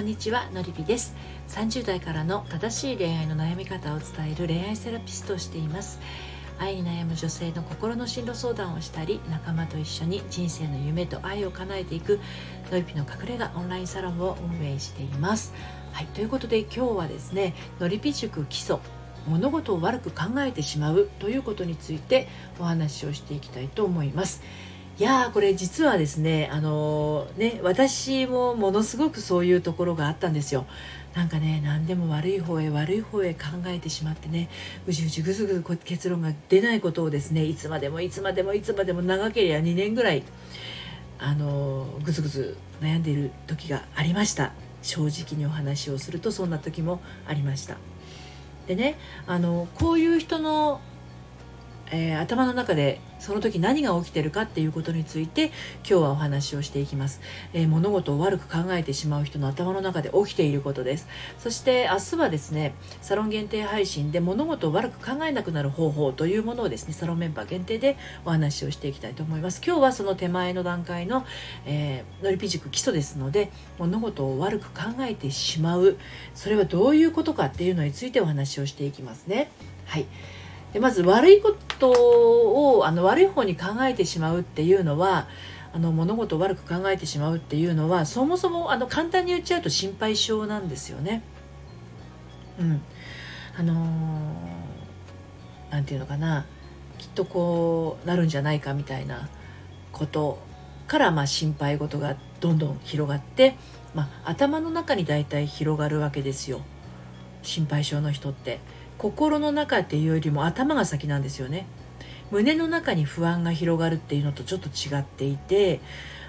こんにちはのりぴです。30代からの正しい恋愛の悩み方を伝える恋愛セラピストをしています。愛に悩む女性の心の進路相談をしたり仲間と一緒に人生の夢と愛を叶えていくのりぴの隠れ家オンラインサロンを運営しています。はいということで今日はですねのりぴ塾基礎物事を悪く考えてしまうということについてお話をしていきたいと思います。いやーこれ実はですねあのー、ね私もものすごくそういうところがあったんですよ。なんかね何でも悪い方へ悪い方へ考えてしまってねうじうじぐずぐず結論が出ないことをですねいつまでもいつまでもいつまでも長ければ2年ぐらいあのー、ぐずぐず悩んでいる時がありました。正直にお話をするとそんな時もありました。でねあのこういう人のえー、頭の中でその時何が起きてるかっていうことについて今日はお話をしていきます、えー、物事を悪く考えてしまう人の頭の中で起きていることです。そして明日はですねサロン限定配信で物事を悪く考えなくなる方法というものをですねサロンメンバー限定でお話をしていきたいと思います。今日はその手前の段階の、えー、のりぴ塾基礎ですので物事を悪く考えてしまう。それはどういうことかっていうのについてお話をしていきますね。はい。でまず悪いことをあの悪い方に考えてしまうっていうのはあの物事を悪く考えてしまうっていうのはそもそもあの簡単に言っちゃうと心配性なんですよね。うん、あの何、ー、て言うのかなきっとこうなるんじゃないかみたいなことからまあ心配事がどんどん広がって、まあ、頭の中に大体広がるわけですよ心配性の人って。心の中っていうよりも頭が先なんですよね。胸の中に不安が広がるっていうのとちょっと違っていて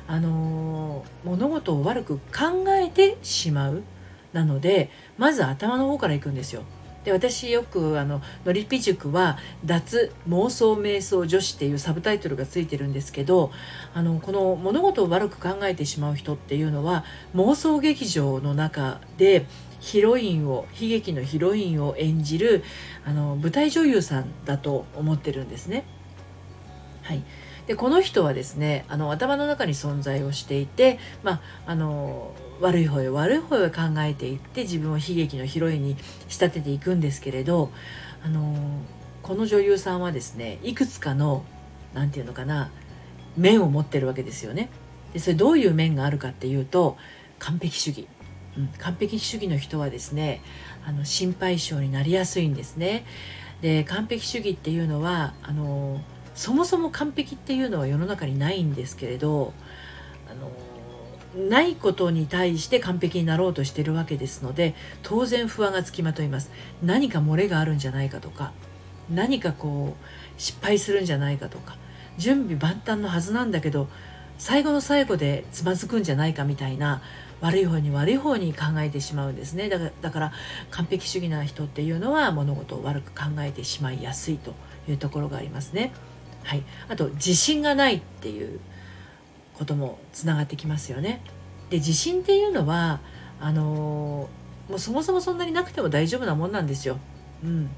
あのー、物事を悪く考えてしまう。なのでまず頭の方から行くんですよ。で私よくあののりぴ塾は脱妄想瞑想女子っていうサブタイトルがついてるんですけどあのこの物事を悪く考えてしまう人っていうのは妄想劇場の中でヒロインを悲劇のヒロインを演じるあの舞台女優さんだと思ってるんですね。はい、でこの人はですねあの頭の中に存在をしていて、まあ、あの悪い方へ悪い方へ考えていって自分を悲劇のヒロインに仕立てていくんですけれどあのこの女優さんはですねいくつかの何て言うのかな面を持ってるわけですよね。でそれどういう面があるかっていうと完璧主義完璧主義の人はですねあの心配性になりやすいんですね。で完璧主義っていうのはあのそもそも完璧っていうのは世の中にないんですけれどあのないことに対して完璧になろうとしてるわけですので当然不安がつきまといます何か漏れがあるんじゃないかとか何かこう失敗するんじゃないかとか準備万端のはずなんだけど最後の最後でつまずくんじゃないかみたいな悪い方に悪い方に考えてしまうんですねだからだから完璧主義な人っていうのは物事を悪く考えてしまいやすいというところがありますね。はい、あと自信がないっていうこともつながってきますよね。で自信っていうのはあの、もうそもそもそんなになくても大丈夫なもんなんですよ。うん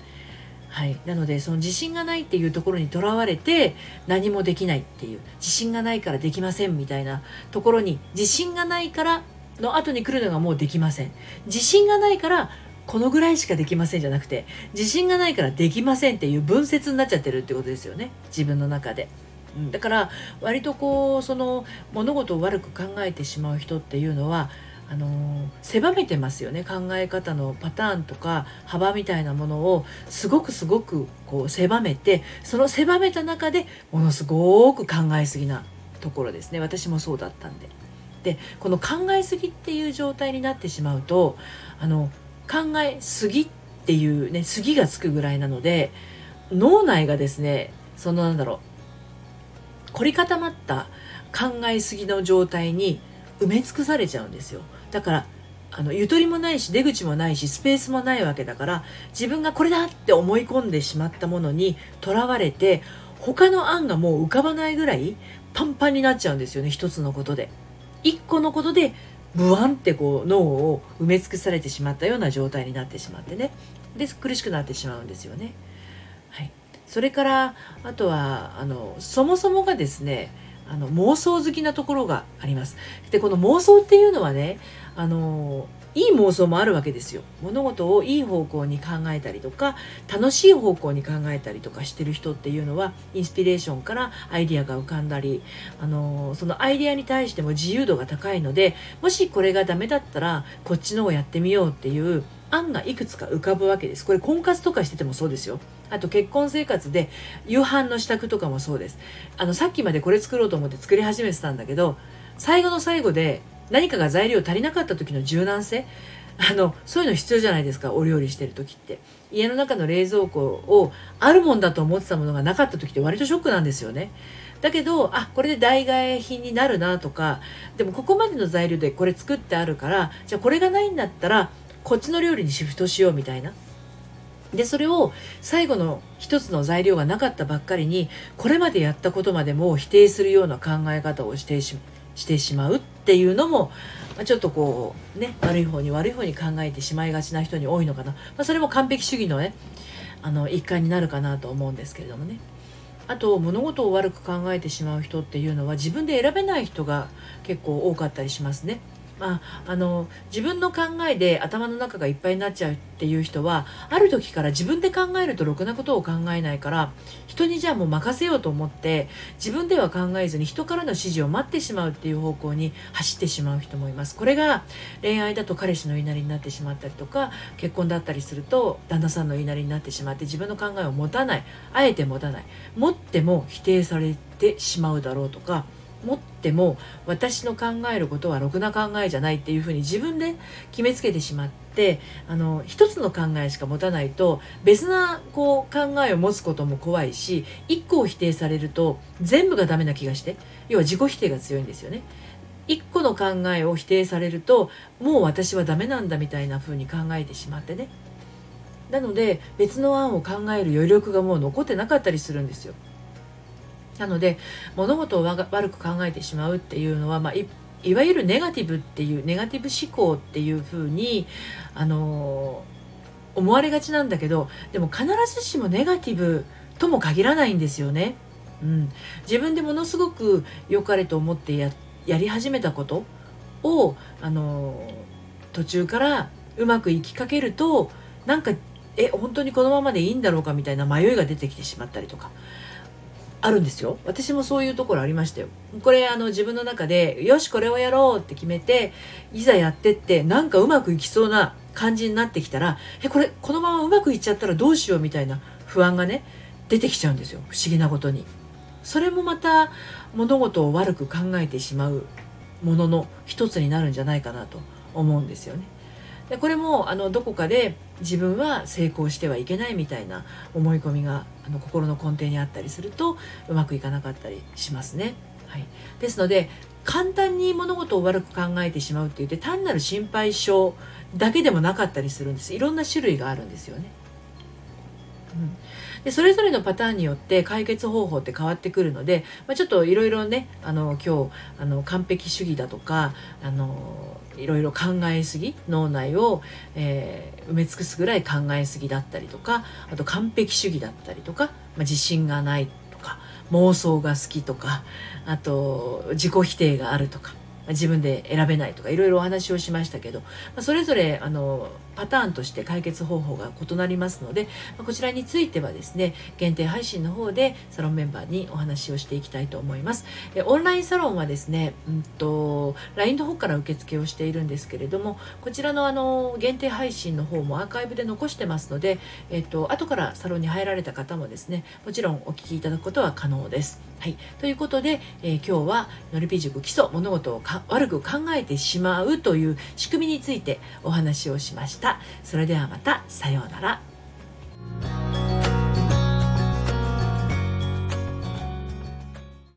はい、なのでその自信がないっていうところにとらわれて何もできないっていう。自信がないからできませんみたいなところに自信がないからの後に来るのがもうできません。自信がないからこのぐらいしかできませんじゃなくて自信がないからできませんっていう分節になっちゃってるってことですよね。自分の中で。だから割とこうその物事を悪く考えてしまう人っていうのはあの狭めてますよね考え方のパターンとか幅みたいなものをすごくすごくこう狭めてその狭めた中でものすごく考えすぎなところですね私もそうだったんで。でこの考えすぎっていう状態になってしまうとあの考えすぎっていうねすぎがつくぐらいなので脳内がですねそのなんだろう凝り固まった考えすぎの状態に埋め尽くされちゃうんですよだからあのゆとりもないし出口もないしスペースもないわけだから自分がこれだって思い込んでしまったものにとらわれて他の案がもう浮かばないぐらいパンパンになっちゃうんですよね一つのことで。一個のことでブワンってこう脳を埋め尽くされてしまったような状態になってしまってねで苦しくなってしまうんですよね。はい、それからあとはあのそもそもがですねあの妄想好きなところがあります。でこの妄想っていうのはねあのいい妄想もあるわけですよ。物事をいい方向に考えたりとか楽しい方向に考えたりとかしてる人っていうのはインスピレーションからアイディアが浮かんだりあのそのアイディアに対しても自由度が高いのでもしこれがダメだったらこっちの方やってみようっていう案がいくつか浮かぶわけです。これ婚活とかしててもそうですよ。あと結婚生活で夕飯の支度とかもそうです。あのさっきまでこれ作ろうと思って作り始めてたんだけど最後の最後で何かが材料足りなかった時の柔軟性。あのそういうの必要じゃないですかお料理してる時って。家の中の冷蔵庫をあるもんだと思ってたものがなかった時って割とショックなんですよね。だけどあこれで代替品になるなとかでもここまでの材料でこれ作ってあるからじゃあこれがないんだったらこっちの料理にシフトしようみたいな。でそれを最後の一つの材料がなかったばっかりにこれまでやったことまでも否定するような考え方をしてししてしまうっていうのも、まあ、ちょっとこうね悪い方に悪い方に考えてしまいがちな人に多いのかな、まあ、それも完璧主義のねあの一環になるかなと思うんですけれどもねあと物事を悪く考えてしまう人っていうのは自分で選べない人が結構多かったりしますね。まあ、あの自分の考えで頭の中がいっぱいになっちゃうっていう人はある時から自分で考えるとろくなことを考えないから人にじゃあもう任せようと思って自分では考えずに人からの指示を待ってしまうっていう方向に走ってしまう人もいます。これが恋愛だと彼氏の言いなりになってしまったりとか結婚だったりすると旦那さんの言いなりになってしまって自分の考えを持たない。あえて持たない。持っても否定されてしまうだろうとか持っても私の考えることはろくな考えじゃないっていうふうに自分で決めつけてしまってあの一つの考えしか持たないと別なこう考えを持つことも怖いし一個を否定されると全部がダメな気がして要は自己否定が強いんですよね。一個の考えを否定されるともう私はダメなんだみたいな風に考えてしまってねなので別の案を考える余力がもう残ってなかったりするんですよ。なので物事を悪く考えてしまうっていうのは、まあ、いいわゆるネガティブっていうネガティブ思考っていうふうにあの思われがちなんだけどでも必ずしもネガティブとも限らないんですよね。うん、自分でものすごく良かれと思ってやり始めたことをあの途中からうまくいきかけるとなんかえ本当にこのままでいいんだろうかみたいな迷いが出てきてしまったりとかあるんですよ。私もそういうところありましたよ。これあの自分の中でよしこれをやろうって決めていざやってってなんかうまくいきそうな感じになってきたらえこれこのままうまくいっちゃったらどうしようみたいな不安がね出てきちゃうんですよ。不思議なことに。それもまた物事を悪く考えてしまうものの一つになるんじゃないかなと思うんですよね。でこれもあのどこかで自分は成功してはいけないみたいな思い込みがあの心の根底にあったりするとうまくいかなかったりしますね。はい、ですので簡単に物事を悪く考えてしまうって言って単なる心配性だけでもなかったりするんですいろんな種類があるんですよね。うんでそれぞれのパターンによって解決方法って変わってくるので、まあ、ちょっといろいろねあの今日あの完璧主義だとかあのいろいろ考えすぎ脳内を、えー、埋め尽くすぐらい考えすぎだったりとかあと完璧主義だったりとか、まあ、自信がないとか妄想が好きとかあと自己否定があるとか自分で選べないとかいろいろお話をしましたけど、まあ、それぞれあのパターンとして解決方法が異なりますので、こちらについてはですね限定配信の方でサロンメンバーにお話をしていきたいと思います。オンラインサロンはですね、うんと、LINE の方から受付をしているんですけれどもこちらのあの限定配信の方もアーカイブで残してますので、えっと後からサロンに入られた方もですねもちろんお聞きいただくことは可能です。はい、ということで、えー、今日はのりぴ塾基礎物事を悪く考えてしまうという仕組みについてお話をしました。した。それではまたさようなら。